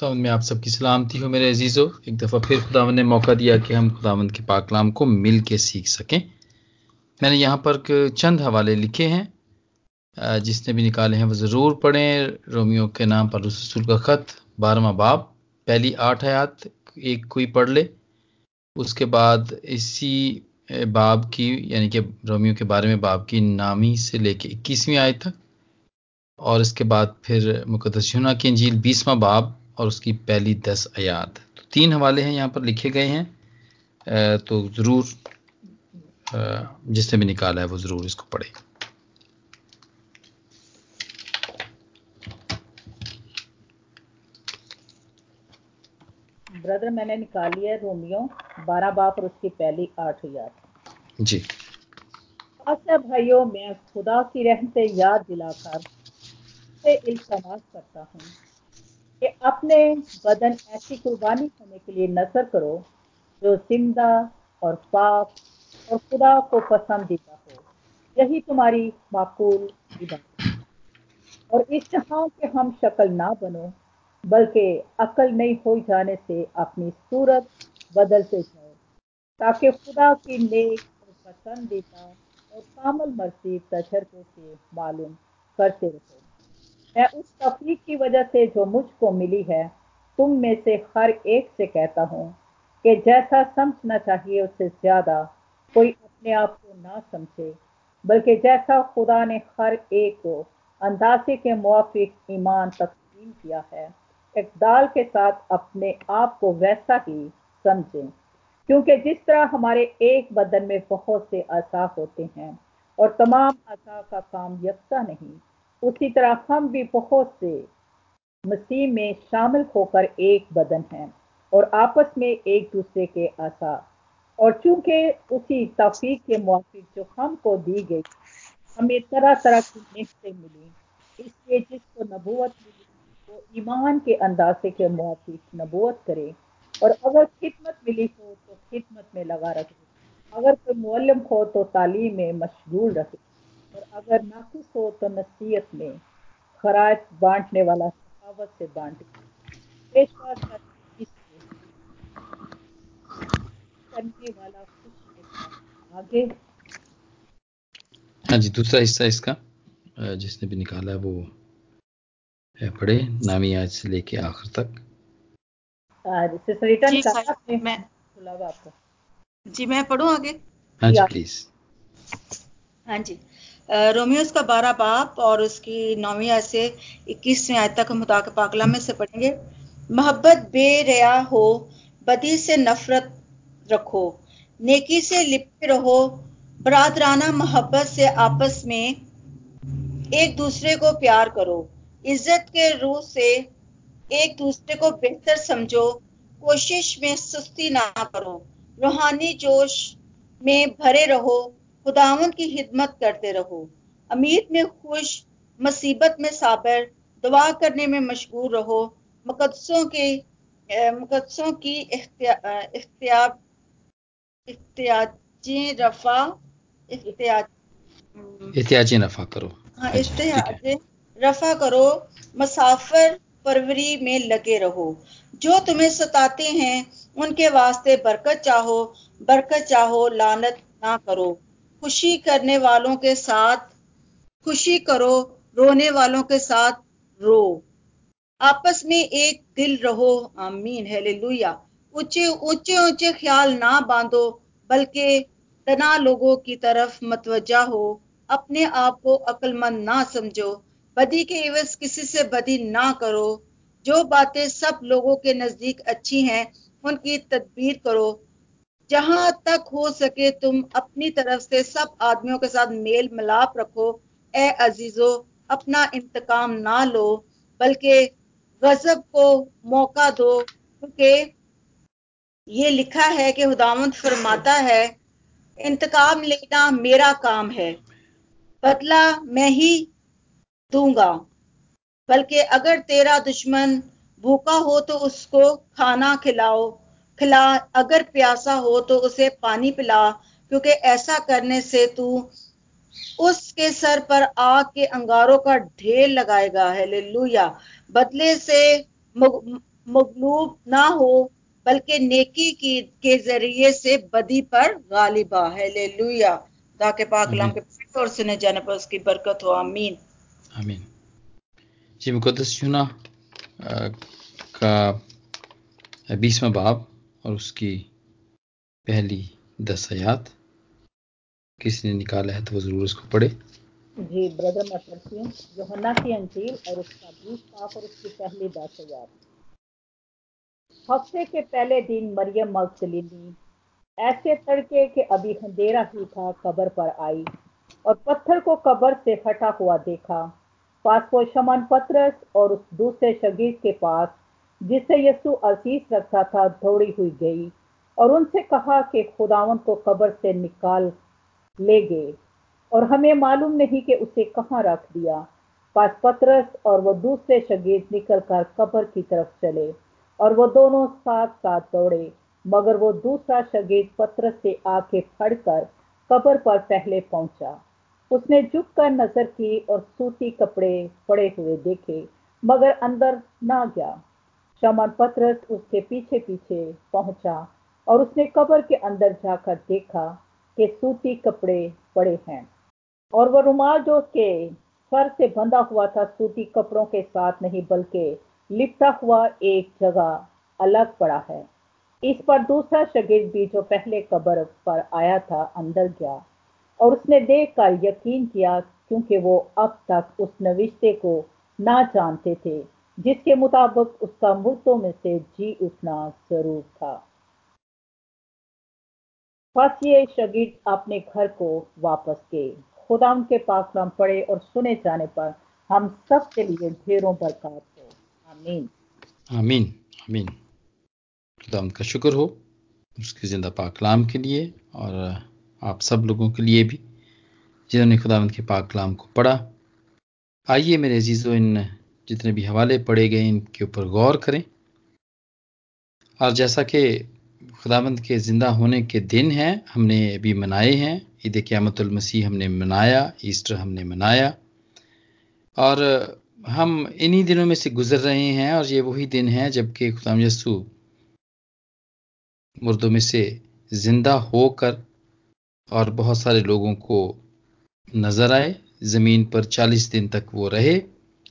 खुदा में आप सबकी सलामती हो मेरे अजीज़ों। एक दफ़ा फिर खुदावन ने मौका दिया कि हम खुदावंद के पाकलाम को मिल के सीख सकें। मैंने यहाँ पर चंद हवाले लिखे हैं जिसने भी निकाले हैं, वो ज़रूर पढ़ें। रोमियो के नाम पर रसूल का ख़त, बारहवा बाब, पहली आठ आयात, एक कोई पढ़ ले। उसके बाद इसी बाब की, यानी कि रोमियो के बारे में बाब की नामी से लेके इक्कीसवीं आयत तक। और इसके बाद फिर मुकदस की अंजील बीसवा बाब और उसकी पहली दस आयात। तो तीन हवाले हैं यहाँ पर लिखे गए हैं। तो ज़रूर जिसने भी निकाला है वो ज़रूर इसको पढ़े। ब्रदर मैंने निकाली है रोमियो बारह बाप और उसकी पहली आठ याद जी। अच्छा भाइयों मैं खुदा की रहमते याद दिलाकर से इल्तमास करता हूँ। कि अपने बदन ऐसी कुर्बानी होने के लिए नज़र करो जो ज़िंदा और पाप और खुदा को पसंदीदा हो यही तुम्हारी माकूल और इस जहाँ के हम शक्ल ना बनो, बल्कि अकल नहीं हो जाने से अपनी सूरत बदलते जाओ, ताकि खुदा की नेक और पसंदीदा और कामल मर्ज़ी तजर्बे से मालूम करते रहो। मैं उस तफरीक की वजह से जो मुझको मिली है, तुम में से हर एक से कहता हूँ कि जैसा समझना चाहिए उससे ज़्यादा कोई अपने आप को ना समझे, बल्कि जैसा खुदा ने हर एक को अंदाजे के मुआफिक ईमान तकसीम किया है इकदाल के साथ अपने आप को वैसा ही समझें। क्योंकि जिस तरह हमारे एक बदन में बहुत से असा होते हैं और तमाम असा का काम यकसा नहीं उसी तरह हम भी बहुत से मसीह में शामिल होकर एक बदन हैं और आपस में एक दूसरे के आसार और चूँकि उसी तफीक के मुआफिक जो हमको दी गई, हमें तरह तरह की निश्चय मिली। इसलिए जिसको नबूत मिली, वो ईमान के अंदाजे के मुआफिक नबूत करे। और अगर खिदमत मिली हो तो खिदमत में लगा रखे। अगर कोई मुअल्लम हो तो तालीम में मशगूल रखे। और अगर नाकुस हो तो नसीहत में खराज बांटने वाला सखावत से बांटे करने वाला खुश आगे। हाँ जी दूसरा हिस्सा इसका जिसने भी निकाला है वो पढ़े नामी आज से लेके आखिर तक। जी, मैं जी मैं पढ़ू आगे? हाँ जी प्लीज़ हाँ जी। रोमियोस का बारह बाप और उसकी नौवीं आय से इक्कीसवीं आयत तक हम पाकला में से पढ़ेंगे। मोहब्बत बेरया हो, बदी से नफरत रखो, नेकी से लिपटे रहो, बरादराना मोहब्बत से आपस में एक दूसरे को प्यार करो, इज़्ज़त के रूह से एक दूसरे को बेहतर समझो, कोशिश में सुस्ती ना करो, रूहानी जोश में भरे रहो खुदावन की हिदमत करते रहो। अमीर में खुश मुसीबत में साबर दुआ करने में मशगूर रहो। मुकदसों के मुकदसों की इख्तियाब रफा इख्तियाजी रफा करो। हाँ रफा करो। मुसाफर परवरी में लगे रहो। जो तुम्हें सताते हैं उनके वास्ते बरकत चाहो बरकत चाहो लानत ना करो। खुशी करने वालों के साथ, खुशी करो, रोने वालों के साथ रो। आपस में एक दिल रहो, आमीन है ऊँचे ऊँचे ऊँचे ख्याल ना बांधो, बल्कि तना लोगों की तरफ़ मतवजा हो। अपने आप को अक्लमंद ना समझो, बदी के इवज किसी से बदी ना करो। जो बातें सब लोगों के नज़दीक अच्छी हैं, उनकी तदबीर करो। जहाँ तक हो सके तुम अपनी तरफ़ से सब आदमियों के साथ मेल मिलाप रखो। ए अजीजो, अपना इंतकाम ना लो, बल्कि गजब को मौका दो, क्योंकि ये लिखा है कि हुदामंद फरमाता है, इंतकाम लेना मेरा काम है। बदला मैं ही दूँगा, बल्कि अगर तेरा दुश्मन भूखा हो तो उसको खाना खिलाओ। खिला अगर प्यासा हो तो उसे पानी पिला क्योंकि ऐसा करने से तू उसके सर पर आग के अंगारों का ढेर लगाएगा। है लुया बदले से मगलूब ना हो बल्कि नेकी की के ज़रिए से बदी पर गालिबा। है ले लुया ताकि पाकलाम के और सुने जाने पर उसकी बरकत हो। आमीन। आमीन। जी मुकदस यूना का बीसवा बाब। और उसकी पहली दस आयात किसी ने निकाला है तो वो ज़रूर उसको पढ़े। जी, ब्रदर मैं पढ़ती हूँ योहन्ना की अंजील और उसका बीस पाप और उसकी पहली दस आयात। हफ़्ते के पहले दिन मरियम मगदलिनी ऐसे तड़के के अभी अंधेरा ही था, कब्र पर आई और पत्थर को कब्र से हटा हुआ देखा। पास वो शमन पत्रस और उस दूसरे शगीर के पास जिसे यसु असीस रखा था, दौड़ी हुई गई और उनसे कहा कि खुदावन को कब्र से निकाल ले गए और हमें मालूम नहीं कि उसे कहाँ रख दिया। पास पत्रस और वो दूसरे शगीर निकल कर कब्र की तरफ़ चले और वो दोनों साथ साथ दौड़े, मगर वो दूसरा शगीर पत्रस से आके फड़कर कब्र पर पहले पहुँचा। उसने झुक कर नज़र की और सूती कपड़े पड़े हुए देखे, मगर अंदर ना गया। शमन पत्रस उसके पीछे पीछे पहुँचा और उसने कब्र के अंदर जाकर देखा कि सूती कपड़े पड़े हैं और वह रुमाल जो उसके सर से बंधा हुआ था सूती कपड़ों के साथ नहीं, बल्कि लिपटा हुआ एक जगह अलग पड़ा है। इस पर दूसरा शगिर भी जो पहले कब्र पर आया था, अंदर गया और उसने देखकर यकीन किया क्योंकि वो अब तक उस नविश्ते को ना जानते थे। जिसके मुताबिक उसका मुर्दों में से जी उठना ज़रूर था। बस ये शगीद अपने घर को वापस गए। खुदा के पास नाम पड़े और सुने जाने पर हम सब के लिए ढेरों हो आमीन। आमीन आमीन। खुदा का शुक्र हो उसके ज़िंदा पाकलाम के लिए और आप सब लोगों के लिए भी, जिन्होंने खुदावंत के पाकलाम को पढ़ा। आइए मेरे अजीज़ों, इन जितने भी हवाले पढ़े गए इनके ऊपर गौर करें। और जैसा कि खुदावंत के ज़िंदा होने के दिन हैं, हमने अभी मनाए हैं। ईद क़्यामतुल मसीह हमने मनाया, ईस्टर हमने मनाया। और हम इन्हीं दिनों में से गुजर रहे हैं, और ये वही दिन है, जबकि खुदाम यसू मुर्दों में से ज़िंदा होकर और बहुत सारे लोगों को नज़र आए। ज़मीन पर 40 दिन तक वो रहे।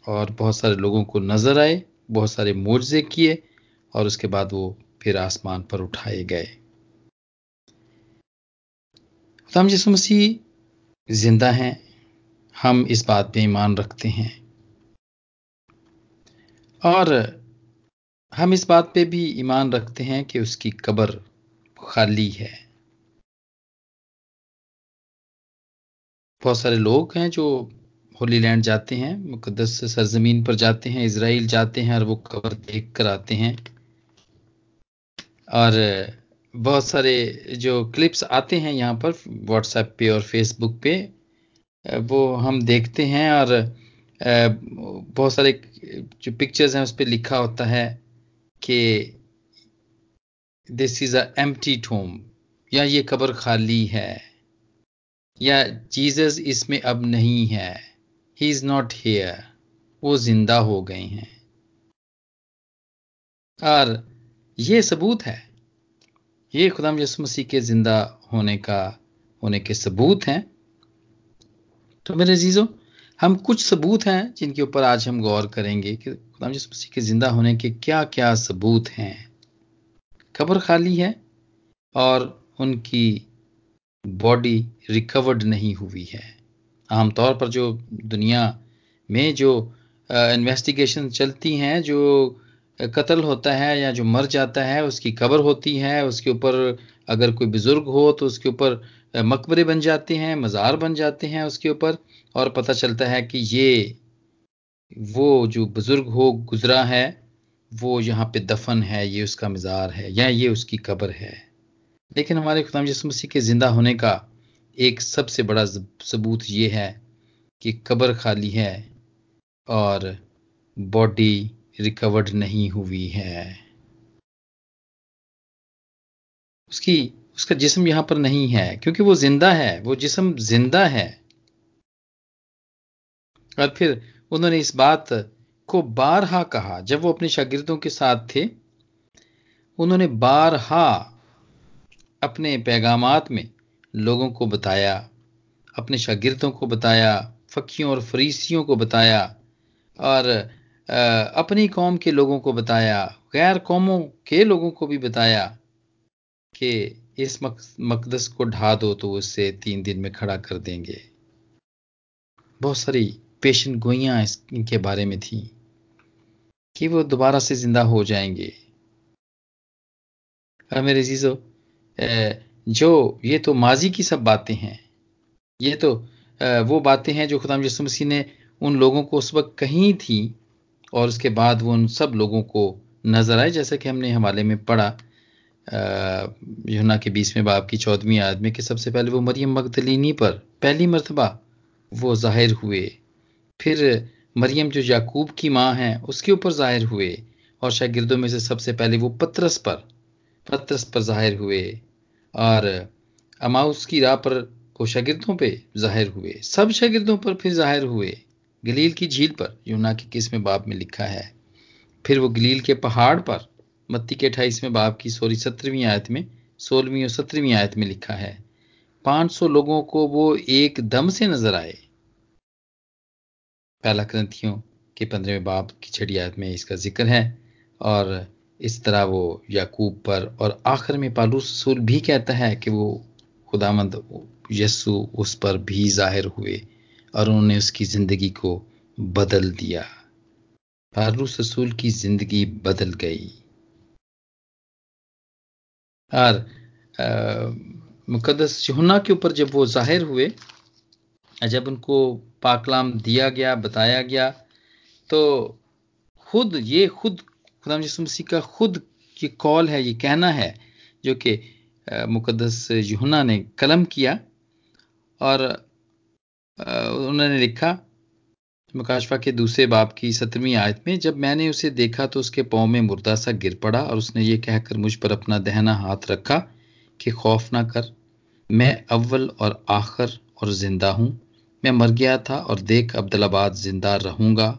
और बहुत सारे लोगों को नज़र आए, बहुत सारे मुआवजे किए और उसके बाद वो फिर आसमान पर उठाए गए। हम जिस मसीह ज़िंदा हैं, हम इस बात पे ईमान रखते हैं। और हम इस बात पे भी ईमान रखते हैं कि उसकी कब्र खाली है। बहुत सारे लोग हैं जो होली लैंड जाते हैं मुकदस सरजमीन पर जाते हैं इसराइल जाते हैं और वो कब्र देख कर आते हैं। और बहुत सारे जो क्लिप्स आते हैं यहाँ पर व्हाट्सएप पे और फेसबुक पे, वो हम देखते हैं और बहुत सारे जो पिक्चर्स हैं उस पर लिखा होता है कि this is a empty tomb या ये कबर खाली है, या जीसस इसमें अब नहीं है। ही इज़ नॉट हेयर वो ज़िंदा हो गए हैं। और ये सबूत है। ये खुदाम यसु मसीह के ज़िंदा होने का, होने के सबूत हैं। तो मेरे जीजो हम कुछ सबूत हैं जिनके ऊपर आज हम गौर करेंगे कि खुदाम यसु मसीह के ज़िंदा होने के क्या क्या सबूत हैं। खबर खाली है और उनकी बॉडी रिकवर्ड नहीं हुई है। आमतौर पर जो दुनिया में जो इन्वेस्टिगेशन चलती हैं, जो कत्ल होता है या जो मर जाता है, उसकी कब्र होती है, उसके ऊपर अगर कोई बुज़ुर्ग हो तो उसके ऊपर मकबरे बन जाते हैं, मज़ार बन जाते हैं उसके ऊपर और पता चलता है कि ये, वो जो बुज़ुर्ग हो, गुजरा है, वो यहाँ पे दफन है, ये उसका मज़ार है या ये उसकी कब्र है। लेकिन हमारे खुदाम यसु मसीह के ज़िंदा होने का एक सबसे बड़ा सबूत ये है कि कब्र खाली है और बॉडी रिकवर्ड नहीं हुई है। उसकी, उसका जिस्म यहाँ पर नहीं है, क्योंकि वो ज़िंदा है, वो जिस्म ज़िंदा है। और फिर उन्होंने इस बात को बारहा कहा, जब वो अपने शागिर्दों के साथ थे, उन्होंने बारहा अपने पैगामात में लोगों को बताया, अपने शागिर्दों को बताया फकियों और फरीसियों को बताया, और अपनी कौम के लोगों को बताया, गैर कौमों के लोगों को भी बताया कि इस मकदस को ढा दो तो उससे तीन दिन में खड़ा कर देंगे। बहुत सारी पेशन गोइयाँ इनके बारे में थी कि वो दोबारा से ज़िंदा हो जाएँगे। और मेरे जीजो जो, ये तो माजी की सब बातें हैं। ये तो वो बातें हैं जो खुदाम यसु मसीह ने उन लोगों को उस वक्त कही थी और उसके बाद वो उन सब लोगों को नज़र आए, जैसे कि हमने हवाले में पढ़ा। यूना के बीसवें बाप की चौदहवीं आदमी के सबसे पहले वो मरियम मगदलिनी पर पहली मरतबा वो ज़ाहिर हुए। फिर मरियम जो याकूब की माँ है, उसके ऊपर ज़ाहिर हुए और शागिर्दों में से सबसे पहले वो पत्रस पर पत्रस पर ज़ाहिर हुए। और अमाउस की राह पर वो शागिर्दों पे ज़ाहिर हुए, सब शागिर्दों पर फिर ज़ाहिर हुए, गलील की झील पर, यूना के किसमें बाब में लिखा है। फिर वो गलील के पहाड़ पर, मत्ती के अठाईसवें बाब की, सोरी, सत्रहवीं आयत में, सोलहवीं और सत्रहवीं आयत में लिखा है। पाँच सौ लोगों को वो एक दम से नज़र आए। पहला ग्रंथियों के पंद्रहवें बाब की छठी आयत में इसका ज़िक्र है और इस तरह वो याकूब पर और आखिर में पालूस रसूल भी कहता है कि वो खुदामंद यस्सु उस पर भी ज़ाहिर हुए और उन्होंने उसकी ज़िंदगी को बदल दिया। पालूस रसूल की ज़िंदगी बदल गई। और मुकदस यहुना के ऊपर जब वो ज़ाहिर हुए, जब उनको पाकलाम दिया गया, बताया गया तो खुद, ये खुद खुदा मसीह का खुद ये कॉल है, ये कहना है जो कि मुकदस यहुना ने कलम किया और उन्होंने लिखा मुकाशफा के दूसरे बाप की सत्रहवीं आयत में, जब मैंने उसे देखा तो उसके पाँव में मुर्दा सा गिर पड़ा और उसने ये कहकर मुझ पर अपना दहना हाथ रखा कि खौफ ना कर, मैं अव्वल और आखिर और ज़िंदा हूँ, मैं मर गया था और देख अब्दुलाबाद ज़िंदा रहूँगा।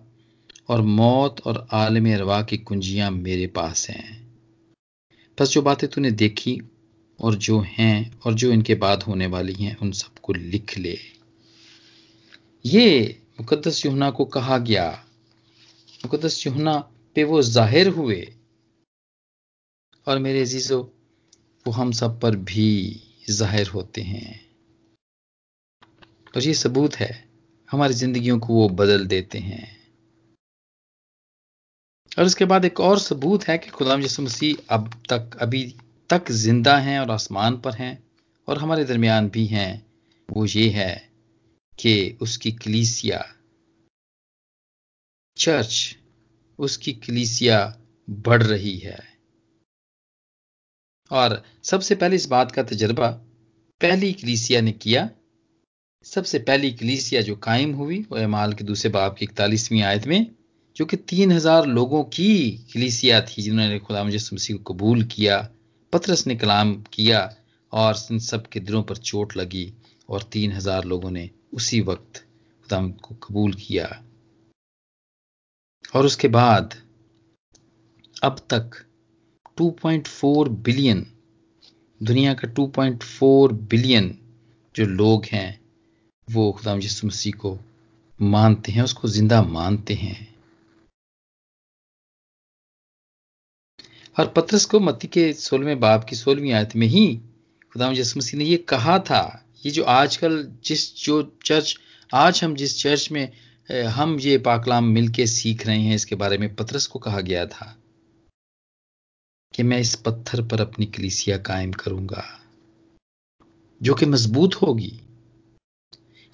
और मौत और आलम अरवा की कुंजियाँ मेरे पास हैं। बस जो बातें तूने देखी और जो हैं और जो इनके बाद होने वाली हैं, उन सबको लिख ले। ये मुकदस युहना को कहा गया। मुकदस युहना पे वो ज़ाहिर हुए। और मेरे अजीजों, वो हम सब पर भी ज़ाहिर होते हैं। और ये सबूत है, हमारी जिंदगियों को वो बदल देते हैं। और इसके बाद एक और सबूत है कि खुदाम यसु मसीह अब तक, अभी तक ज़िंदा हैं और आसमान पर हैं और हमारे दरमियान भी हैं। वो ये है कि उसकी कलीसिया, चर्च, उसकी कलीसिया बढ़ रही है। और सबसे पहले इस बात का तजर्बा, पहली कलीसिया ने किया। सबसे पहली कलीसिया जो कायम हुई वो एमाल के दूसरे बाब की इकतालीसवीं आयत में जो कि तीन हज़ार लोगों की कलीसिया थी जिन्होंने खुदा मसीह को कबूल किया, पत्रस ने कलाम किया और इन सब के दिलों पर चोट लगी और तीन हज़ार लोगों ने उसी वक्त खुदा को कबूल किया। और उसके बाद अब तक 2.4 बिलियन दुनिया का 2.4 बिलियन जो लोग हैं, वो यसु मसीह को मानते हैं, उसको ज़िंदा मानते हैं। और पत्रस को मत्ती के सोलहवें बाप की सोलहवीं आयत में ही खुदाम यसु मसीह ने ये कहा था, ये जो आजकल जिस जो चर्च, आज हम जिस चर्च में हम ये पाकलाम मिलके सीख रहे हैं, इसके बारे में पत्रस को कहा गया था कि मैं इस पत्थर पर अपनी कलीसिया कायम करूँगा, जो कि मज़बूत होगी।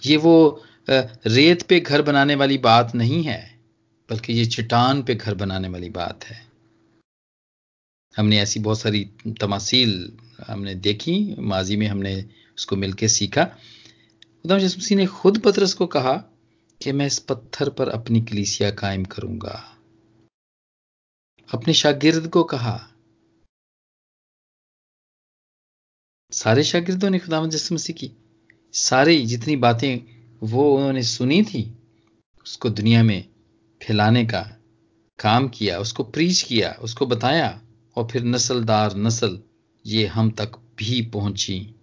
ये वो रेत पे घर बनाने वाली बात नहीं है, बल्कि ये चट्टान पे घर बनाने वाली बात है। हमने ऐसी बहुत सारी तमासील हमने देखी, माजी में हमने उसको मिलकर सीखा। खुदा मसीह ने खुद पत्रस को कहा कि मैं इस पत्थर पर अपनी कलीसिया कायम करूँगा। अपने शागिर्द को कहा। सारे शागिर्दों ने खुदा मसीह की। सारी जितनी बातें वो उन्होंने सुनी थी, उसको दुनिया में फैलाने का काम किया, उसको प्रीच किया, उसको बताया। और फिर नस्लदार नस्ल ये हम तक भी पहुँची।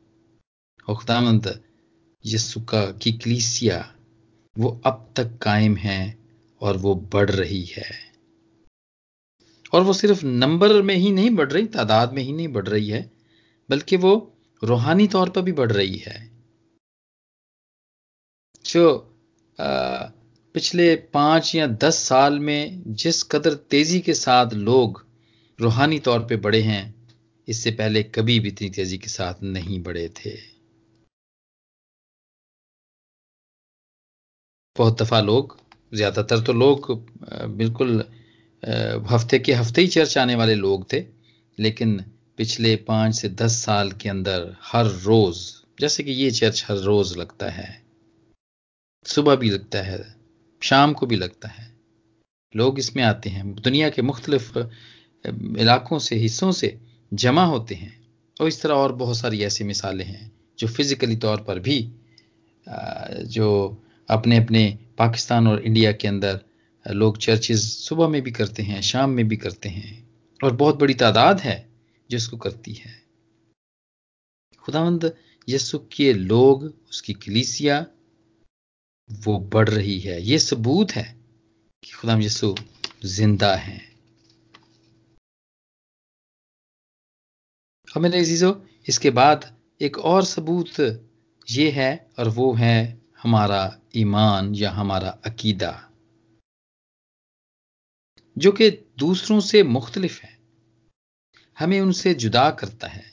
और खुदामंद यसु का की कलीसिया वो अब तक कायम है और वो बढ़ रही है। और वो सिर्फ़ नंबर में ही नहीं बढ़ रही तादाद में ही नहीं बढ़ रही है बल्कि वो रूहानी तौर पर भी बढ़ रही है। जो आ, पिछले पाँच या दस साल में जिस कदर तेज़ी के साथ लोग रूहानी तौर पे बड़े हैं। इससे पहले कभी भी इतनी तेज़ी के साथ नहीं बढ़े थे। बहुत दफ़ा लोग, ज़्यादातर तो लोग बिल्कुल हफ़्ते के हफ़्ते ही चर्च आने वाले लोग थे, लेकिन पिछले पाँच से दस साल के अंदर हर रोज, जैसे कि ये चर्च हर रोज लगता है, सुबह भी लगता है, शाम को भी लगता है। लोग इसमें आते हैं। दुनिया के मुख्तलिफ़ इलाकों से, हिस्सों से जमा होते हैं। और इस तरह और बहुत सारी ऐसी मिसालें हैं जो फिजिकली तौर पर भी जो अपने अपने पाकिस्तान और इंडिया के अंदर लोग चर्चेज सुबह में भी करते हैं, शाम में भी करते हैं। और बहुत बड़ी तादाद है जो जिसको करती है। खुदावंद यसु के लोग, उसकी कलीसिया, वो बढ़ रही है। ये सबूत है कि खुदाम यसु ज़िंदा है। और मेरे अजीजों, इसके बाद एक और सबूत ये है और वो है हमारा ईमान या हमारा अकीदा, जो कि दूसरों से मुख्तलिफ़ है, हमें उनसे जुदा करता है।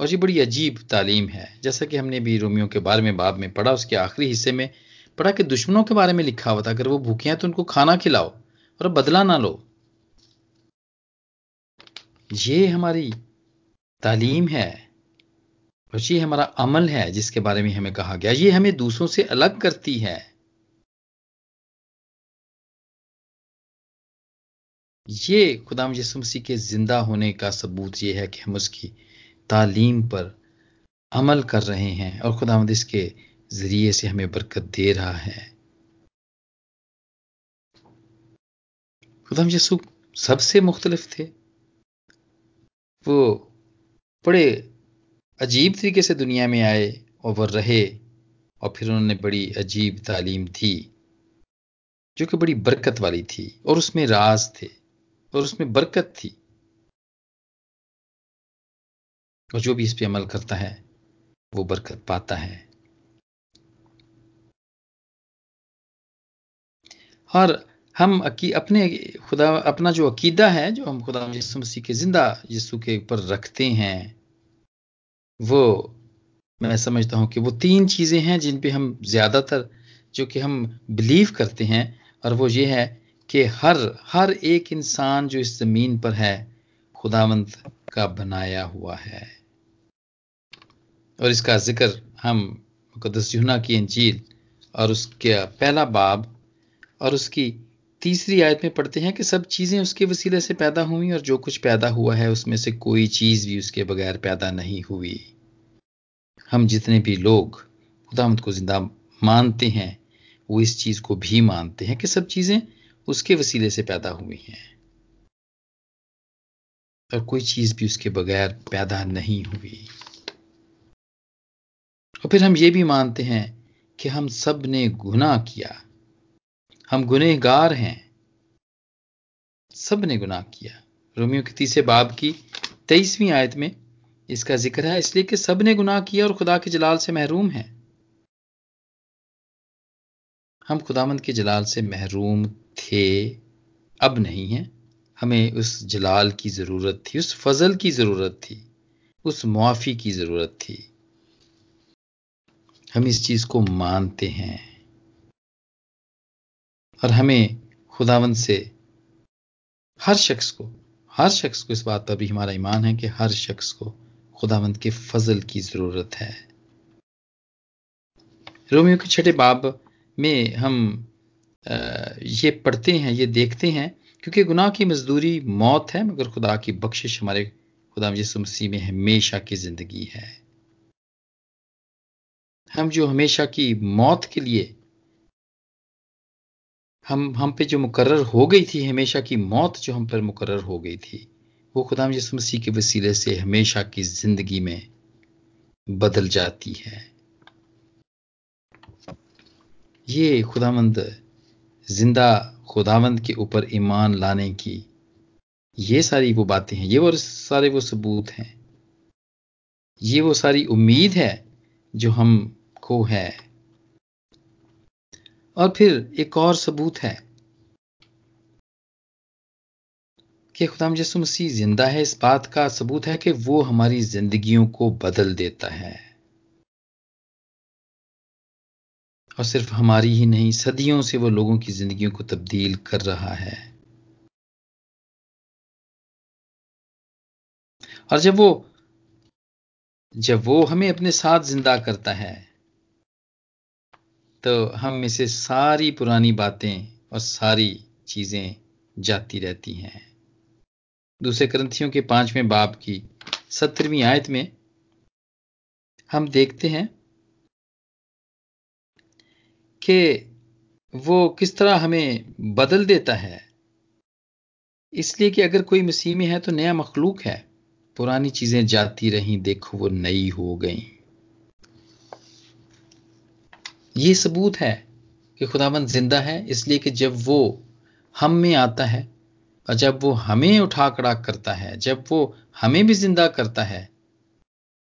और ये बड़ी अजीब तालीम है। जैसा कि हमने भी रोमियो के बारे में बाब में पढ़ा, उसके आखिरी हिस्से में पढ़ा कि दुश्मनों के बारे में लिखा हुआ था, अगर वो भूखे हैं तो उनको खाना खिलाओ और बदला ना लो। ये हमारी तालीम है। और ये हमारा अमल है, जिसके बारे में हमें कहा गया। ये हमें दूसरों से अलग करती है। ये खुदाम यसु मसीह के ज़िंदा होने का सबूत ये है कि हम उसकी तालीम पर अमल कर रहे हैं और खुदाम इसके ज़रिए से हमें बरकत दे रहा है। खुदाम यसु सबसे मुख्तलिफ़ थे। वो बड़े अजीब तरीके से दुनिया में आए और वह रहे और फिर उन्होंने बड़ी अजीब तालीम थी जो कि बड़ी बरकत वाली थी और उसमें राज थे और उसमें बरकत थी। और जो भी इस पे अमल करता है, वो बरकत पाता है। और हम अपने खुदा, अपना जो अकीदा है, जो हम खुदा यसु मसीह के ज़िंदा, यीशु के ऊपर रखते हैं, वो मैं समझता हूँ कि वो तीन चीज़ें हैं जिन पे हम ज़्यादातर, जो कि हम बिलीव करते हैं, और वो ये है कि हर हर एक इंसान जो इस ज़मीन पर है, खुदावंत का बनाया हुआ है। और इसका ज़िक्र हम मुकदस यूना की अंजील और उसके पहला बाब और उसकी तीसरी आयत में पढ़ते हैं कि सब चीज़ें उसके वसीले से पैदा हुई और जो कुछ पैदा हुआ है, उसमें से कोई चीज़ भी उसके बगैर पैदा नहीं हुई। हम जितने भी लोग खुदामद को ज़िंदा मानते हैं, वो इस चीज़ को भी मानते हैं कि सब चीज़ें उसके वसीले से पैदा हुई हैं। और कोई चीज़ भी उसके बगैर पैदा नहीं हुई। और फिर हम ये भी मानते हैं कि हम सबने गुनाह किया। हम गुनहगार हैं। सबने गुनाह किया। रोमियो के तीसरे बाब की तेईसवीं आयत में इसका ज़िक्र है, इसलिए कि सबने गुनाह किया और खुदा के जलाल से महरूम है। हम खुदामंद के जलाल से महरूम थे, अब नहीं है। हमें उस जलाल की ज़रूरत थी, उस फजल की ज़रूरत थी, उस मुआफी की ज़रूरत थी। हम इस चीज़ को मानते हैं। और हमें खुदावंत से हर शख्स को, हर शख्स को इस बात पर भी हमारा ईमान है कि हर शख्स को खुदावंत के फजल की ज़रूरत है। रोमियो के छठे बाब में हम ये पढ़ते हैं, ये देखते हैं, क्योंकि गुनाह की मजदूरी मौत है, मगर खुदा की बख्शिश हमारे खुदा यसु मसीह में हमेशा की ज़िंदगी है। हम जो हमेशा की मौत के लिए हम हम पे जो मुकर्र हो गई थी हमेशा की मौत जो हम पर मुकर्र हो गई थी, वो खुदाम यसु मसीह के वसीले से हमेशा की ज़िंदगी में बदल जाती है। ये खुदामंद, ज़िंदा खुदावंद के ऊपर ईमान लाने की ये सारी वो बातें हैं, ये वो सारे वो सबूत हैं। ये वो सारी उम्मीद है जो हमको है। और फिर एक और सबूत है कि खुदाम यसु मसीह ज़िंदा है। इस बात का सबूत है कि वो हमारी जिंदगियों को बदल देता है। और सिर्फ़ हमारी ही नहीं, सदियों से वो लोगों की जिंदगियों को तब्दील कर रहा है। और जब वो जब वो हमें अपने साथ ज़िंदा करता है तो हम में से सारी पुरानी बातें और सारी चीज़ें जाती रहती हैं। दूसरे ग्रंथियों के पाँचवें बाप की सत्रहवीं आयत में हम देखते हैं कि वो किस तरह हमें बदल देता है। इसलिए कि अगर कोई मसीह में है तो नया मखलूक है। पुरानी चीज़ें जाती रही, देखो वो नई हो गई। ये सबूत है कि खुदाबंद ज़िंदा है, इसलिए कि जब वो हम में आता है और जब वो हमें उठा कड़ा करता है, जब वो हमें भी ज़िंदा करता है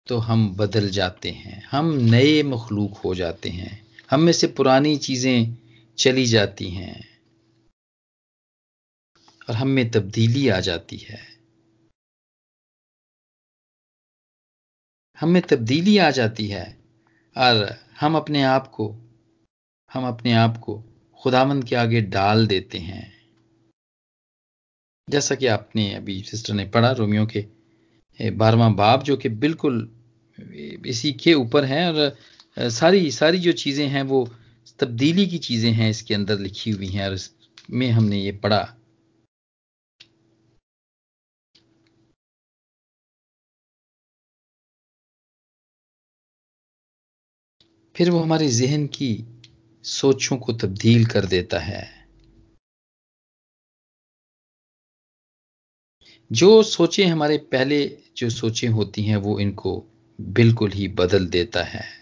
तो हम बदल जाते हैं, हम नए मखलूक हो जाते हैं, हम में से पुरानी चीज़ें चली जाती हैं और हम में तब्दीली आ जाती है। हम में तब्दीली आ जाती है। और हम अपने आप को, हम अपने आप को खुदामंद के आगे डाल देते हैं। जैसा कि आपने अभी सिस्टर ने पढ़ा रोमियो के बारहवा बाब जो कि बिल्कुल इसी के ऊपर है और सारी सारी जो चीज़ें हैं वो तब्दीली की चीज़ें हैं इसके अंदर लिखी हुई हैं और इसमें हमने ये पढ़ा। फिर वो हमारे जहन की सोचों को तब्दील कर देता है। जो सोचें हमारे पहले जो सोचें होती हैं, वो इनको बिल्कुल ही बदल देता है।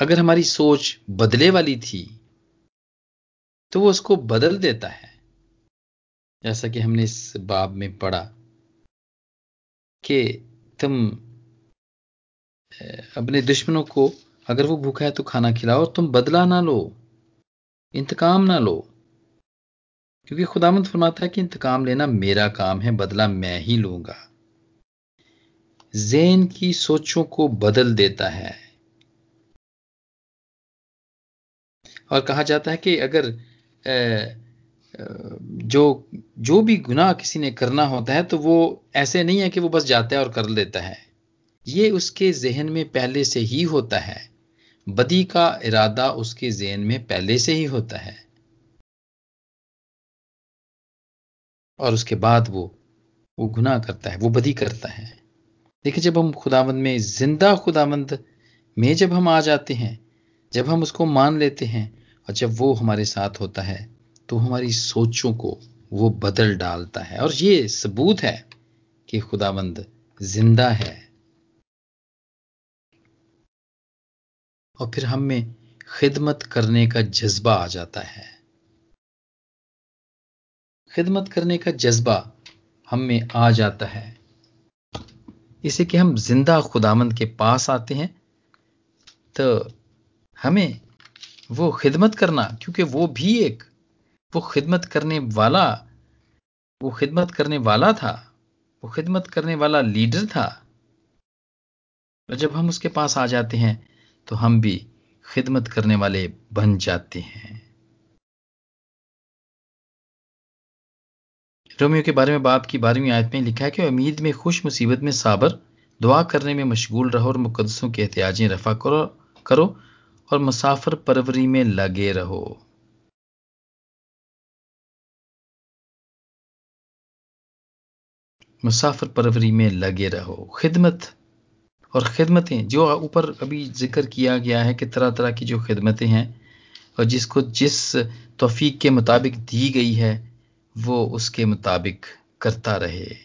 अगर हमारी सोच बदले वाली थी तो वो उसको बदल देता है। जैसा कि हमने इस बाब में पढ़ा कि तुम अपने दुश्मनों को अगर वो भूखा है तो खाना खिलाओ और तुम बदला ना लो, इंतकाम ना लो। क्योंकि खुदामंद फरमाता है कि इंतकाम लेना मेरा काम है, बदला मैं ही लूँगा। जैन की सोचों को बदल देता है। और कहा जाता है कि अगर जो जो भी गुनाह किसी ने करना होता है तो वो ऐसे नहीं है कि वो बस जाता है और कर लेता है। ये उसके जहन में पहले से ही होता है। बदी का इरादा उसके जहन में पहले से ही होता है। और उसके बाद वो वो गुनाह करता है, वो बदी करता है। देखिए, जब हम खुदावंद में, ज़िंदा खुदावंद में जब हम आ जाते हैं, जब हम उसको मान लेते हैं और जब वो हमारे साथ होता है तो हमारी सोचों को वो बदल डालता है। और ये सबूत है कि खुदावंद ज़िंदा है। और फिर हम में खिदमत करने का जज्बा आ जाता है। खिदमत करने का जज्बा हम में आ जाता है। इसे कि हम ज़िंदा खुदामंद के पास आते हैं तो हमें वो खिदमत करना, क्योंकि वो भी एक, वो खिदमत करने वाला, वो खिदमत करने वाला था, वो खिदमत करने वाला लीडर था। और जब हम उसके पास आ जाते हैं तो हम भी खिदमत करने वाले बन जाते हैं। रोमियो के बारे में बाप की बारहवीं आयत में लिखा है कि उम्मीद में, खुश मुसीबत में साबर, दुआ करने में मशगूल रहो और मुकदसों के एहतियाजें रफा करो करो और मुसाफर परवरी में लगे रहो। मुसाफर परवरी में लगे रहो। खिदमत और खिदमतें, जो ऊपर अभी ज़िक्र किया गया है कि तरह तरह की जो खिदमतें हैं और जिसको जिस तोफीक के मुताबिक दी गई है, वो उसके मुताबिक करता रहे।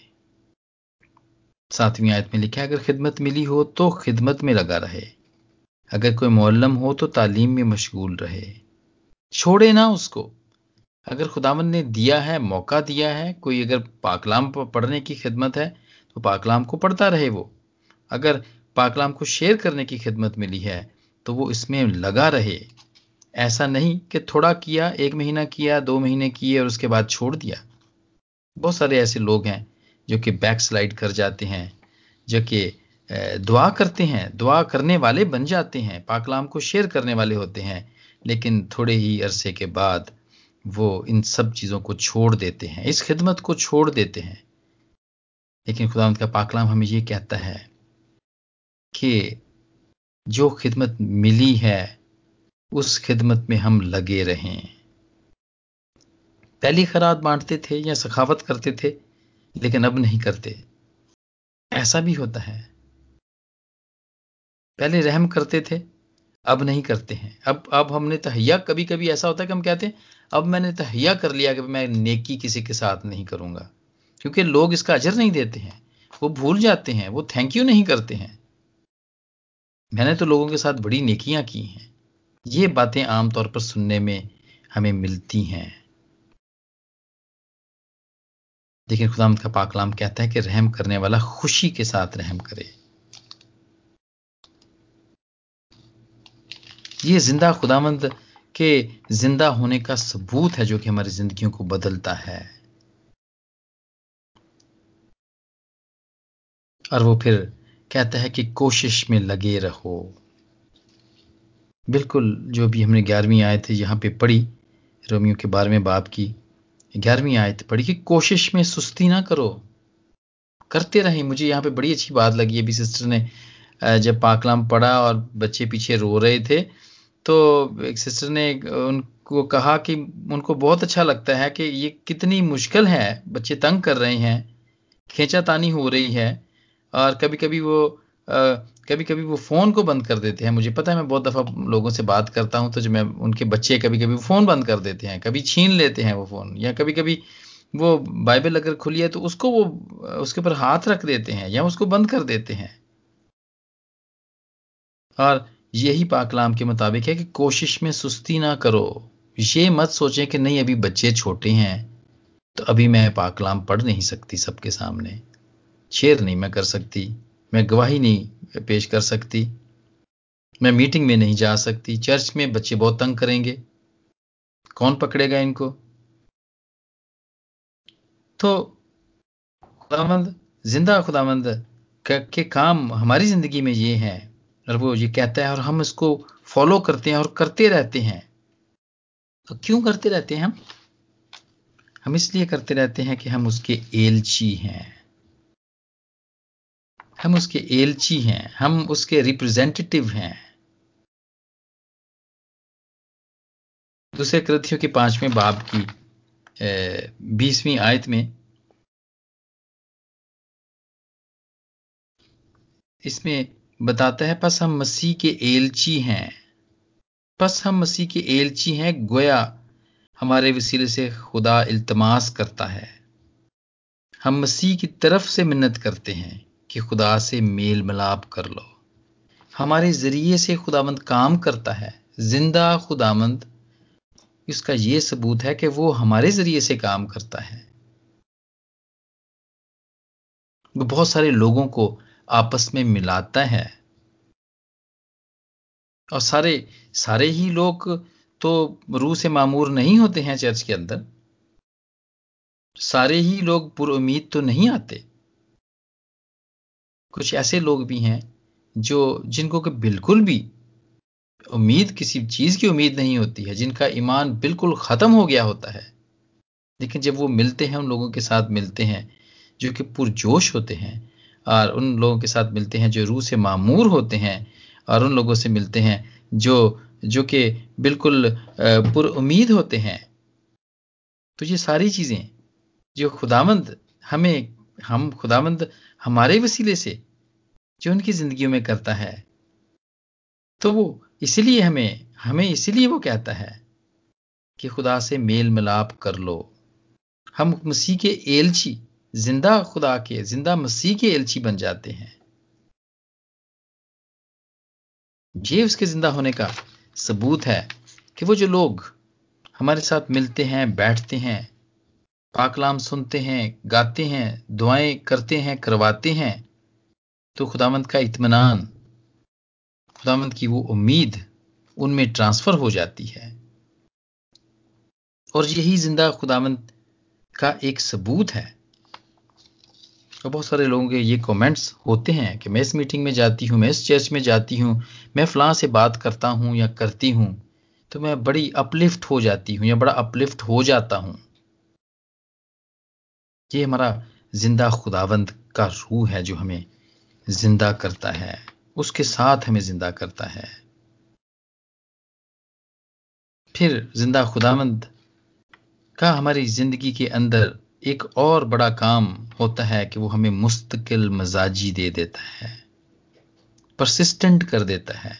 सातवीं आयत में लिखा है, अगर खिदमत मिली हो तो खिदमत में लगा रहे। अगर कोई मोल्लम हो तो तालीम में मशगूल रहे। छोड़े ना उसको। अगर खुदावन ने दिया है, मौका दिया है, कोई अगर पाकलाम पढ़ने की खिदमत है तो पाकलाम को पढ़ता रहे वो। अगर पाकलाम को शेयर करने की खिदमत मिली है तो वो इसमें लगा रहे। ऐसा नहीं कि थोड़ा किया, एक महीना किया, दो महीने किए और उसके बाद छोड़ दिया। बहुत सारे ऐसे लोग हैं जो कि बैक स्लाइड कर जाते हैं, जो कि दुआ करते हैं, दुआ करने वाले बन जाते हैं, पाकलाम को शेयर करने वाले होते हैं, लेकिन थोड़े ही अरसे के बाद वो इन सब चीज़ों को छोड़ देते हैं, इस खिदमत को छोड़ देते हैं। लेकिन खुदा का पाकलाम हमें ये कहता है कि जो खिदमत मिली है, उस खिदमत में हम लगे रहें। पहली खराद बांटते थे या सखावत करते थे, लेकिन अब नहीं करते। ऐसा भी होता है। पहले रहम करते थे, अब नहीं करते हैं। अब अब हमने तहैया कभी कभी ऐसा होता है कि हम कहते हैं, अब मैंने तहैया कर लिया कि मैं नेकी किसी के साथ नहीं करूँगा। क्योंकि लोग इसका अजर नहीं देते हैं। वो भूल जाते हैं, वो थैंक यू नहीं करते हैं। मैंने तो लोगों के साथ बड़ी नेकियाँ की हैं। ये बातें आमतौर पर सुनने में हमें मिलती हैं। लेकिन खुदामद का पाकलाम कहता है कि रहम करने वाला खुशी के साथ रहम करे। ये ज़िंदा खुदामंद के ज़िंदा होने का सबूत है जो कि हमारी जिंदगियों को बदलता है। और वो फिर कहता है कि कोशिश में लगे रहो। बिल्कुल, जो भी हमने ग्यारहवीं थे यहाँ पे पढ़ी, रोमियो के बारहवें बाप की, ग्यारहवीं आयत पढ़ी कि कोशिश में सुस्ती ना करो। करते रहे, मुझे यहाँ पे बड़ी अच्छी बात लगी। अभी सिस्टर ने जब पाकलाम पढ़ा और बच्चे पीछे रो रहे थे तो एक सिस्टर ने, उनको कहा कि उनको बहुत अच्छा लगता है कि ये कितनी मुश्किल है, बच्चे तंग कर रहे हैं, खींचातानी हो रही है। और कभी कभी वो कभी कभी वो फ़ोन को बंद कर देते हैं। मुझे पता है, मैं बहुत दफ़ा लोगों से बात करता हूँ तो जो मैं उनके बच्चे कभी कभी फ़ोन बंद कर देते हैं, कभी छीन लेते हैं वो फ़ोन, या कभी कभी वो बाइबल अगर खुली है तो उसको वो, उसके ऊपर हाथ रख देते हैं, या उसको बंद कर देते हैं। और यही पाकलाम के मुताबिक है कि कोशिश में सुस्ती ना करो। ये मत सोचें कि नहीं, अभी बच्चे छोटे हैं तो अभी मैं पाकलाम पढ़ नहीं सकती सबके सामने। शेयर नहीं मैं कर सकती, मैं गवाही नहीं पेश कर सकती, मैं मीटिंग में नहीं जा सकती चर्च में बच्चे बहुत तंग करेंगे। कौन पकड़ेगा इनको? तो खुदामंद ज़िंदा खुदामंद के काम हमारी ज़िंदगी में ये हैं और वो ये कहता है और हम इसको फॉलो करते हैं और करते रहते हैं। तो क्यों करते रहते हैं हम? हम इसलिए करते रहते हैं कि हम उसके एलची हैं। हम उसके एलची हैं, हम उसके रिप्रेजेंटेटिव हैं। दूसरे कृतियों के पाँचवें बाब की बीसवीं आयत में, इसमें बताता है बस हम मसीह के एलची हैं। बस हम मसीह के एलची हैं, गोया हमारे वसीले से खुदा इल्तमास करता है। हम मसीह की तरफ़ से मिन्नत करते हैं। कि खुदा से मेल मिलाप कर लो। हमारे ज़रिए से खुदामंद काम करता है, ज़िंदा खुदामंद। इसका यह सबूत है कि वो हमारे ज़रिए से काम करता है। वो बहुत सारे लोगों को आपस में मिलाता है। और सारे सारे ही लोग तो रूह से मामूर नहीं होते हैं चर्च के अंदर। सारे ही लोग पुर उम्मीद तो नहीं आते। कुछ ऐसे लोग भी हैं जो जिनको कि बिल्कुल भी उम्मीद, किसी चीज़ की उम्मीद नहीं होती है, जिनका ईमान बिल्कुल खत्म हो गया होता है। लेकिन जब वो मिलते हैं, उन लोगों के साथ मिलते हैं, जो कि पुरजोश होते हैं, और उन लोगों के साथ मिलते हैं, जो रूह से मामूर होते हैं, और उन लोगों से मिलते हैं, जो जो कि बिल्कुल पुर उम्मीद होते हैं। तो ये सारी चीज़ें, जो खुदामंद हमें, हम खुदामंद हमारे वसीले से जो उनकी ज़िंदगी में करता है। तो वो इसलिए हमें हमें इसीलिए वो कहता है कि खुदा से मेल मिलाप कर लो। हम मसीह के एलची, ज़िंदा खुदा के, ज़िंदा मसीह के एलची बन जाते हैं। ये उसके ज़िंदा होने का सबूत है कि वो जो लोग हमारे साथ मिलते हैं, बैठते हैं, पाकलाम सुनते हैं, गाते हैं, दुआएँ करते हैं, करवाते हैं तो खुदावंत का इतमान खुदावंत की वो उम्मीद उनमें ट्रांसफ़र हो जाती है। और यही ज़िंदा खुदावंत का एक सबूत है। और बहुत सारे लोगों के ये कमेंट्स होते हैं कि मैं इस मीटिंग में जाती हूँ, मैं इस चर्च में जाती हूँ, मैं फलां से बात करता हूँ या करती हूँ तो मैं बड़ी अपलिफ्ट हो जाती हूँ या बड़ा अपलिफ्ट हो जाता हूँ। ये हमारा ज़िंदा खुदावंद का रूह है जो हमें ज़िंदा करता है, उसके साथ हमें ज़िंदा करता है। फिर ज़िंदा खुदामंद का हमारी ज़िंदगी के अंदर एक और बड़ा काम होता है कि वो हमें मुस्तकिल मजाजी दे देता है परसिस्टेंट कर देता है।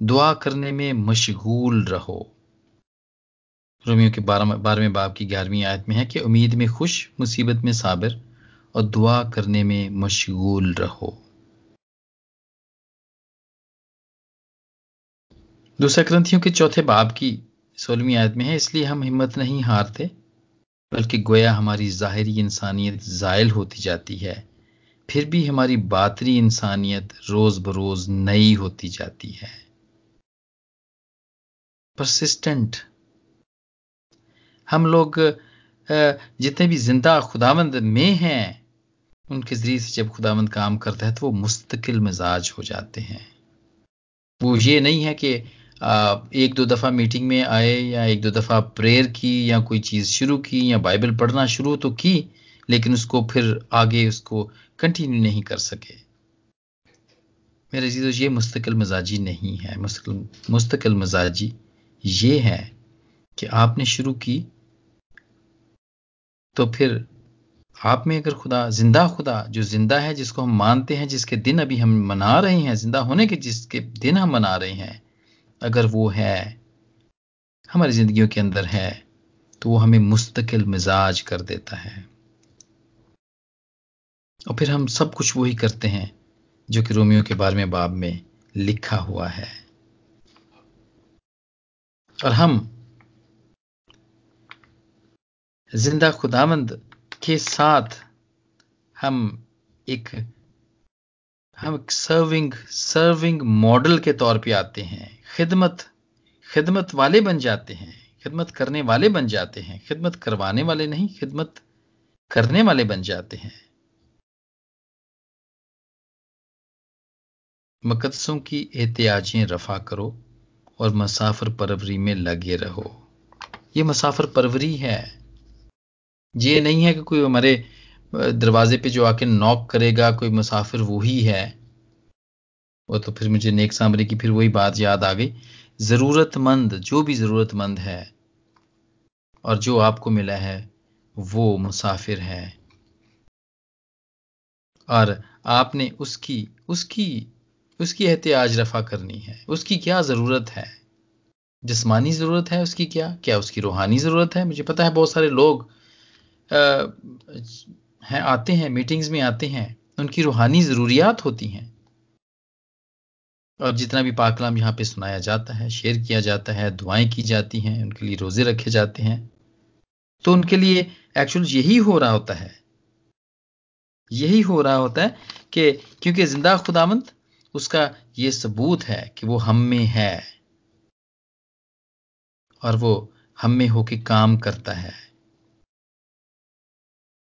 दुआ करने में मशगूल रहो। रोमियो के बारहवें बाब की ग्यारहवीं आयत में है कि उम्मीद में खुश, मुसीबत में साबिर। और दुआ करने में मशगूल रहो। दूसरा ग्रंथियों के चौथे बाब की सोलहवीं आयत में है, इसलिए हम हिम्मत नहीं हारते, बल्कि गोया हमारी ज़ाहरी इंसानियत जायल होती जाती है, फिर भी हमारी बातरी इंसानियत रोज बरोज नई होती जाती है। परसिस्टेंट हम लोग जितने भी ज़िंदा खुदावंद में हैं उनके ज़रिए से जब खुदावंद काम करता है तो वो मुस्तकिल मिजाज हो जाते हैं। वो ये नहीं है कि एक दो दफ़ा मीटिंग में आए या एक दो दफ़ा प्रेयर की या कोई चीज़ शुरू की या बाइबल पढ़ना शुरू तो की, लेकिन उसको फिर आगे उसको कंटिन्यू नहीं कर सके। मेरे चीज़ों ये मुस्तकिल मजाजी नहीं है। मुस्तकिल मुस्तकिल मजाजी ये है कि आपने शुरू की तो फिर आप में अगर खुदा, ज़िंदा खुदा, जो ज़िंदा है, जिसको हम मानते हैं, जिसके दिन अभी हम मना रहे हैं, ज़िंदा होने के, जिसके दिन हम मना रहे हैं, अगर वो है, हमारी जिंदगियों के अंदर है तो वो हमें मुस्तकिल मिजाज कर देता है। और फिर हम सब कुछ वही करते हैं, जो कि रोमियो के बारे में बाब में लिखा हुआ है। और हम ज़िंदा खुदामंद के साथ हम एक हम एक सर्विंग सर्विंग मॉडल के तौर पे आते हैं। खिदमत खिदमत वाले बन जाते हैं। खिदमत करने वाले बन जाते हैं। खिदमत करवाने वाले नहीं, खिदमत करने वाले बन जाते हैं। मकदसों की एहतियाजें रफा करो और मसाफर परवरी में लगे रहो। ये मसाफर परवरी है। ये नहीं है कि कोई हमारे दरवाजे पे जो आके नॉक करेगा, कोई मुसाफिर वही है। वो तो फिर मुझे नेक सामरी की फिर वही बात याद आ गई। जरूरतमंद, जो भी जरूरतमंद है, और जो आपको मिला है, वो मुसाफिर है। और आपने उसकी उसकी उसकी एहतियाज रफा करनी है। उसकी क्या ज़रूरत है? जिस्मानी ज़रूरत है उसकी क्या? क्या उसकी रूहानी ज़रूरत है? मुझे पता है बहुत सारे लोग हैं, आते हैं मीटिंग्स में आते हैं, उनकी रूहानी जरूरियात होती हैं। और जितना भी पाकलाम यहाँ पे सुनाया जाता है, शेयर किया जाता है, दुआएँ की जाती हैं, उनके लिए रोज़े रखे जाते हैं तो उनके लिए एक्चुअल यही हो रहा होता है। यही हो रहा होता है कि क्योंकि ज़िंदा खुदामंद उसका ये सबूत है कि वो हम में है। और वो हम में होके काम करता है।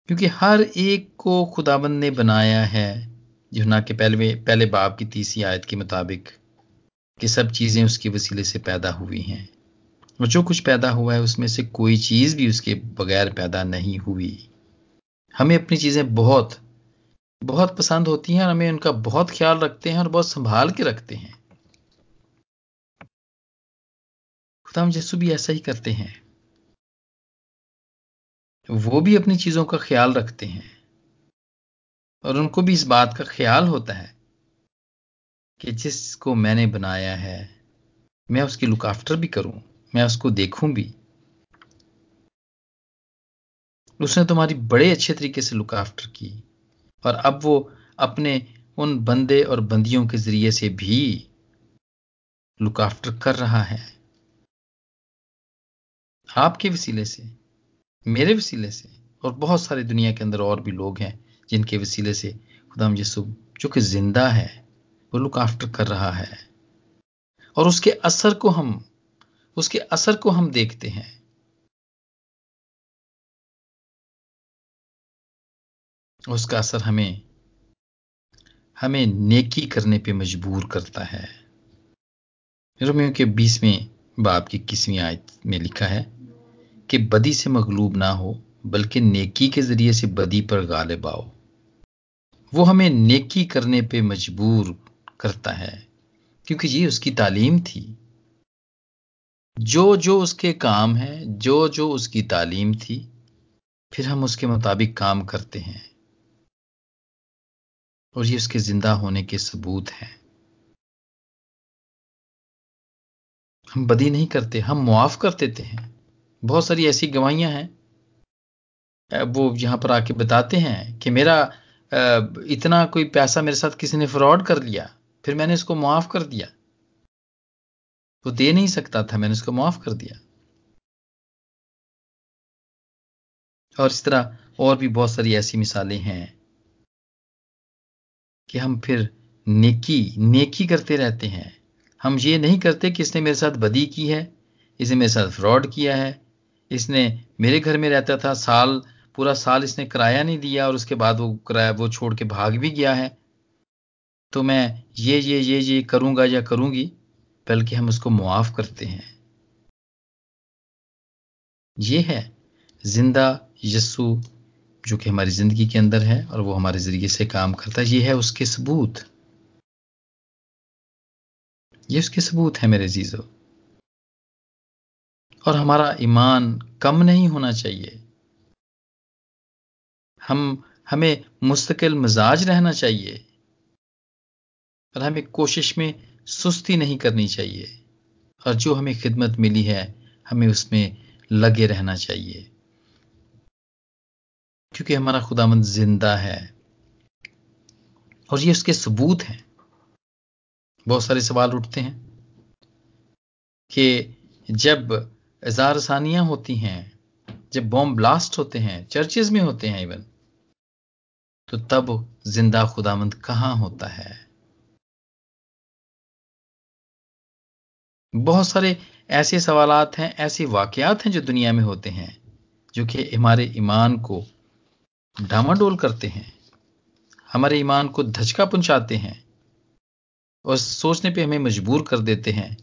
क्योंकि हर एक को खुदाबंद ने बनाया है। यूना के पहले पहले बाब की तीसरी आयत के मुताबिक कि सब चीज़ें उसके वसीले से पैदा हुई हैं। और जो कुछ पैदा हुआ है, उसमें से कोई चीज़ भी उसके बगैर पैदा नहीं हुई। हमें अपनी चीज़ें बहुत बहुत पसंद होती हैं और हमें उनका बहुत ख्याल रखते हैं और बहुत संभाल के रखते हैं। खुदा हम जैसु भी ऐसा ही करते हैं। वो भी अपनी चीज़ों का ख्याल रखते हैं। और उनको भी इस बात का ख्याल होता है कि जिसको मैंने बनाया है, मैं उसकी लुक आफ्टर भी करूँ, मैं उसको देखूँ भी। उसने तुम्हारी बड़े अच्छे तरीके से लुक आफ्टर की और अब वो अपने उन बंदे और बंदियों के ज़रिए से भी लुक आफ्टर कर रहा है। आपके वसीले से। मेरे वसीले से और बहुत सारे दुनिया के अंदर और भी लोग हैं जिनके वसीले से खुदाम यसु जो कि ज़िंदा है, वो लुक आफ्टर कर रहा है। और उसके असर को हम, उसके असर को हम देखते हैं। उसका असर हमें हमें नेकी करने पे मजबूर करता है। रोमियो के बीसवें बाप की किसवीं आयत में लिखा है कि बदी से मगलूब ना हो, बल्कि नेकी के ज़रिए से बदी पर गालिब आओ। वो हमें नेकी करने पे मजबूर करता है, क्योंकि ये उसकी तालीम थी। जो जो उसके काम है जो जो उसकी तालीम थी, फिर हम उसके मुताबिक काम करते हैं। और ये उसके ज़िंदा होने के सबूत हैं। हम बदी नहीं करते, हम मुआफ कर देते हैं। बहुत सारी ऐसी गवाहियाँ हैं। वो यहाँ पर आके बताते हैं कि मेरा इतना कोई पैसा मेरे साथ किसी ने फ्रॉड कर लिया, फिर मैंने इसको माफ़ कर दिया। वो दे नहीं सकता था, मैंने उसको माफ़ कर दिया। और इस तरह और भी बहुत सारी ऐसी मिसालें हैं कि हम फिर नेकी नेकी करते रहते हैं। हम ये नहीं करते कि इसने मेरे साथ बदी की है इसने मेरे साथ फ्रॉड किया है इसने मेरे घर में रहता था, साल, पूरा साल इसने किराया नहीं दिया और उसके बाद वो किराया, वो छोड़ के भाग भी गया है। तो मैं ये ये ये ये करूँगा या करूँगी, बल्कि हम उसको मुआफ करते हैं। ये है ज़िंदा यस्सु जो कि हमारी ज़िंदगी के अंदर है और वो हमारे ज़रिए से काम करता है। ये है उसके सबूत। ये उसके सबूत है मेरे जीजो और हमारा ईमान कम नहीं होना चाहिए। हम, हमें मुस्तकिल मिजाज रहना चाहिए। और हमें कोशिश में सुस्ती नहीं करनी चाहिए। और जो हमें खिदमत मिली है, हमें उसमें लगे रहना चाहिए। क्योंकि हमारा खुदामंद ज़िंदा है। और ये उसके सबूत हैं। बहुत सारे सवाल उठते हैं कि जब इजारसानियाँ होती हैं जब बॉम्ब ब्लास्ट होते हैं चर्चेज में होते हैं इवन तो तब ज़िंदा खुदामंद कहाँ होता है बहुत सारे ऐसे सवालात हैं ऐसे वाकयात हैं जो दुनिया में होते हैं जो कि हमारे ईमान को डामाडोल करते हैं हमारे ईमान को धचका पहुंचाते हैं और सोचने पे हमें मजबूर कर देते हैं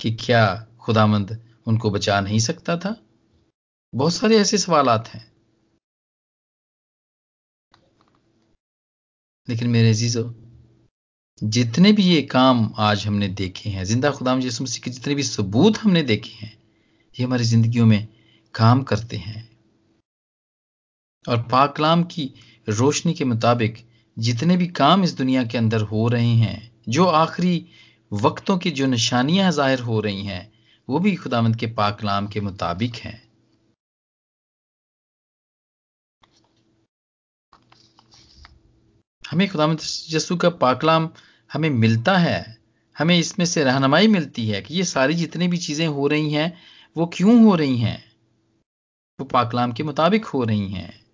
कि क्या खुदामंद उनको बचा नहीं सकता था। बहुत सारे ऐसे सवालात हैं। लेकिन मेरे अजीजो, जितने भी ये काम आज हमने देखे हैं, ज़िंदा खुदाम यसु मसीह के जितने भी सबूत हमने देखे हैं, ये हमारी जिंदगियों में काम करते हैं। और पाकलाम की रोशनी के मुताबिक जितने भी काम इस दुनिया के अंदर हो रहे हैं, जो आखिरी वक्तों की जो निशानियाँ ज़ाहिर हो रही हैं वो भी खुदामंद के पाकलाम के मुताबिक हैं। हमें खुदामंद यसु का पाकलाम हमें मिलता है। हमें इसमें से रहनमाई मिलती है कि ये सारी जितनी भी चीज़ें हो रही हैं, वो क्यों हो रही हैं? वो पाकलाम के मुताबिक हो रही हैं।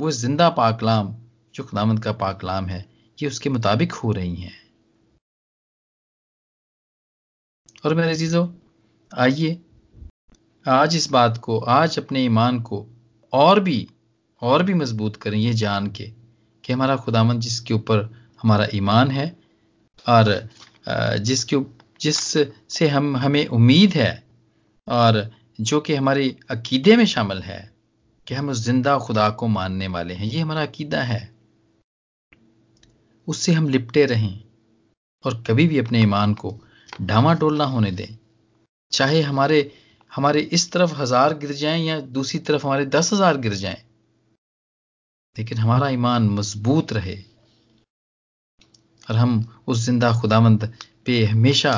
वो ज़िंदा पाकलाम जो खुदामंद का पाकलाम है, ये उसके मुताबिक हो रही हैं। और मेरे चीज़ों आइए। आज इस बात को, आज अपने ईमान को और भी और भी मज़बूत करें ये जान के कि हमारा खुदामंद जिसके ऊपर हमारा ईमान है और जिसके जिस से हम, हमें उम्मीद है और जो कि हमारे अकीदे में शामिल है कि हम उस ज़िंदा खुदा को मानने वाले हैं, ये हमारा अकीदा है। उससे हम लिपटे रहें और कभी भी अपने ईमान को डामाडोल ना होने दें। चाहे हमारे हमारे इस तरफ़ हज़ार गिर जाएँ या दूसरी तरफ़ हमारे दस हज़ार गिर जाएँ। लेकिन हमारा ईमान मज़बूत रहे। और हम उस ज़िंदा खुदावंत पे हमेशा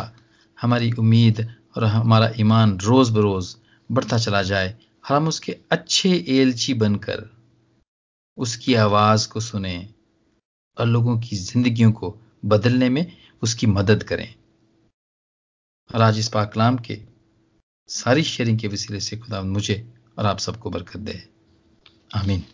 हमारी उम्मीद और हमारा ईमान रोज बरोज बढ़ता चला जाए और हम उसके अच्छे एलची बनकर उसकी आवाज़ को सुने और लोगों की जिंदगियों को बदलने में उसकी मदद करें। और आज इस पाकलाम के सारी शेयरिंग के वसीले से खुदा मुझे और आप सबको बरकत दे। आमीन।